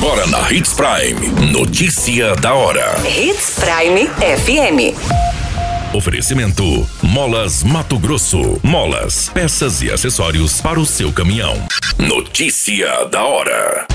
Agora na Hits Prime. Notícia da hora. Hits Prime FM. Oferecimento: Molas Mato Grosso. Molas, peças e acessórios para o seu caminhão. Notícia da hora.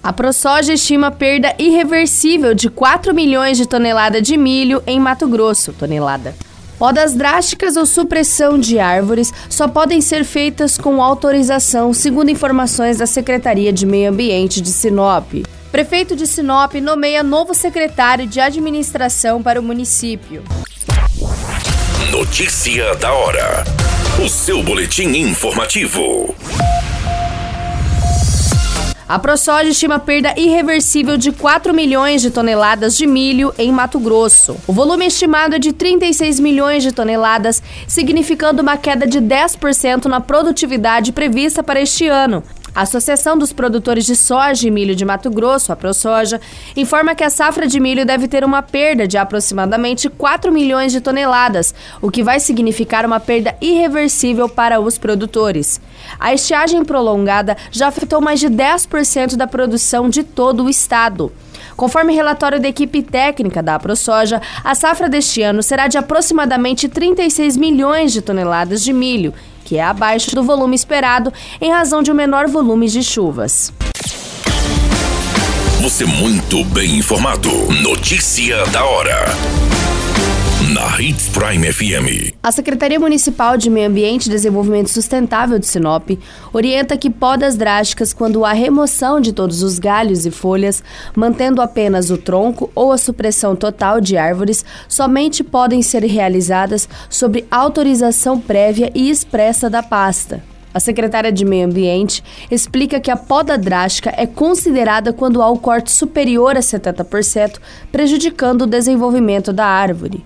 A ProSoja estima perda irreversível de 4 milhões de toneladas de milho em Mato Grosso. Tonelada. Podas drásticas ou supressão de árvores só podem ser feitas com autorização, segundo informações da Secretaria de Meio Ambiente de Sinop. Prefeito de Sinop nomeia novo secretário de administração para o município. Notícia da hora. O seu boletim informativo. A ProSoja estima perda irreversível de 4 milhões de toneladas de milho em Mato Grosso. O volume estimado é de 36 milhões de toneladas, significando uma queda de 10% na produtividade prevista para este ano. A Associação dos Produtores de Soja e Milho de Mato Grosso, a ProSoja, informa que a safra de milho deve ter uma perda de aproximadamente 4 milhões de toneladas, o que vai significar uma perda irreversível para os produtores. A estiagem prolongada já afetou mais de 10% da produção de todo o estado. Conforme relatório da equipe técnica da ProSoja, a safra deste ano será de aproximadamente 36 milhões de toneladas de milho, que é abaixo do volume esperado em razão de um menor volume de chuvas. Você muito bem informado. Notícia da hora na Hits Prime FM. A Secretaria Municipal de Meio Ambiente e Desenvolvimento Sustentável de Sinop orienta que podas drásticas quando há remoção de todos os galhos e folhas, mantendo apenas o tronco ou a supressão total de árvores, somente podem ser realizadas sob autorização prévia e expressa da pasta. A secretária de Meio Ambiente explica que a poda drástica é considerada quando há o corte superior a 70%, prejudicando o desenvolvimento da árvore.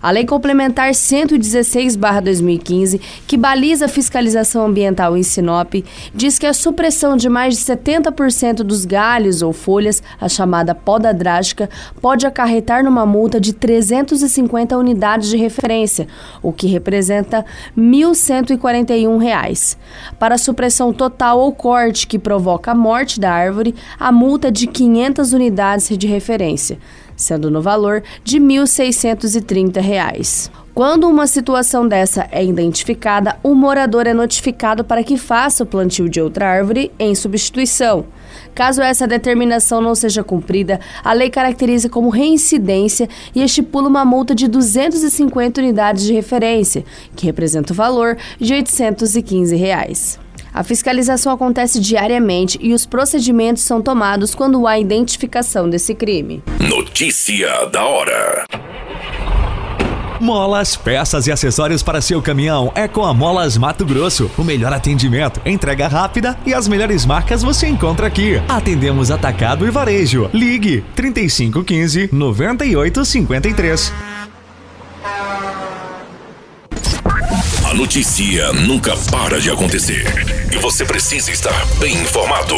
A Lei Complementar 116-2015, que baliza a fiscalização ambiental em Sinop, diz que a supressão de mais de 70% dos galhos ou folhas, a chamada poda drástica, pode acarretar numa multa de 350 unidades de referência, o que representa R$ 1.141. Para a supressão total ou corte que provoca a morte da árvore, a multa é de 500 unidades de referência sendo no valor de R$ 1.630. Quando uma situação dessa é identificada, o morador é notificado para que faça o plantio de outra árvore em substituição. Caso essa determinação não seja cumprida, a lei caracteriza como reincidência e estipula uma multa de 250 unidades de referência, que representa o valor de 815 reais. A fiscalização acontece diariamente e os procedimentos são tomados quando há identificação desse crime. Notícia da hora. Molas, peças e acessórios para seu caminhão é com a Molas Mato Grosso. O melhor atendimento, entrega rápida e as melhores marcas você encontra aqui. Atendemos atacado e varejo. Ligue 3515 9853. A notícia nunca para de acontecer e você precisa estar bem informado.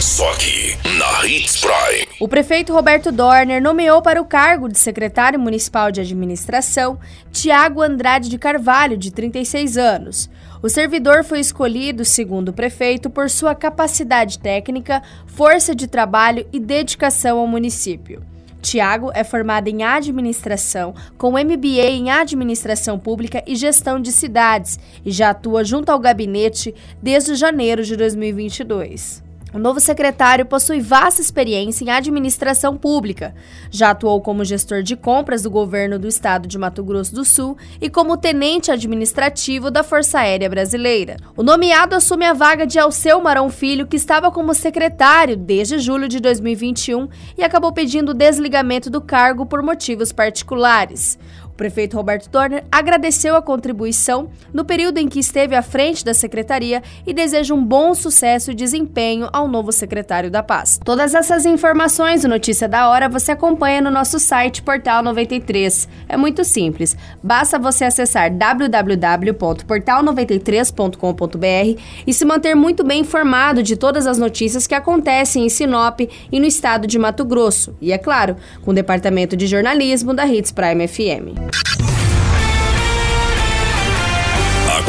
Só aqui, na Hits Prime. O prefeito Roberto Dorner nomeou para o cargo de secretário municipal de administração Tiago Andrade de Carvalho, de 36 anos. O servidor foi escolhido, segundo o prefeito, por sua capacidade técnica, força de trabalho e dedicação ao município. Tiago é formado em administração, com MBA em administração pública e gestão de cidades, e já atua junto ao gabinete desde janeiro de 2022. O novo secretário possui vasta experiência em administração pública. Já atuou como gestor de compras do governo do estado de Mato Grosso do Sul e como tenente administrativo da Força Aérea Brasileira. O nomeado assume a vaga de Alceu Marão Filho, que estava como secretário desde julho de 2021 e acabou pedindo o desligamento do cargo por motivos particulares prefeito Roberto Dorner agradeceu a contribuição no período em que esteve à frente da secretaria e deseja um bom sucesso e desempenho ao novo secretário da Paz. Todas essas informações, o Notícia da Hora, você acompanha no nosso site Portal 93. É muito simples, basta você acessar www.portal93.com.br e se manter muito bem informado de todas as notícias que acontecem em Sinop e no estado de Mato Grosso. E é claro, com o departamento de jornalismo da Hits Prime FM.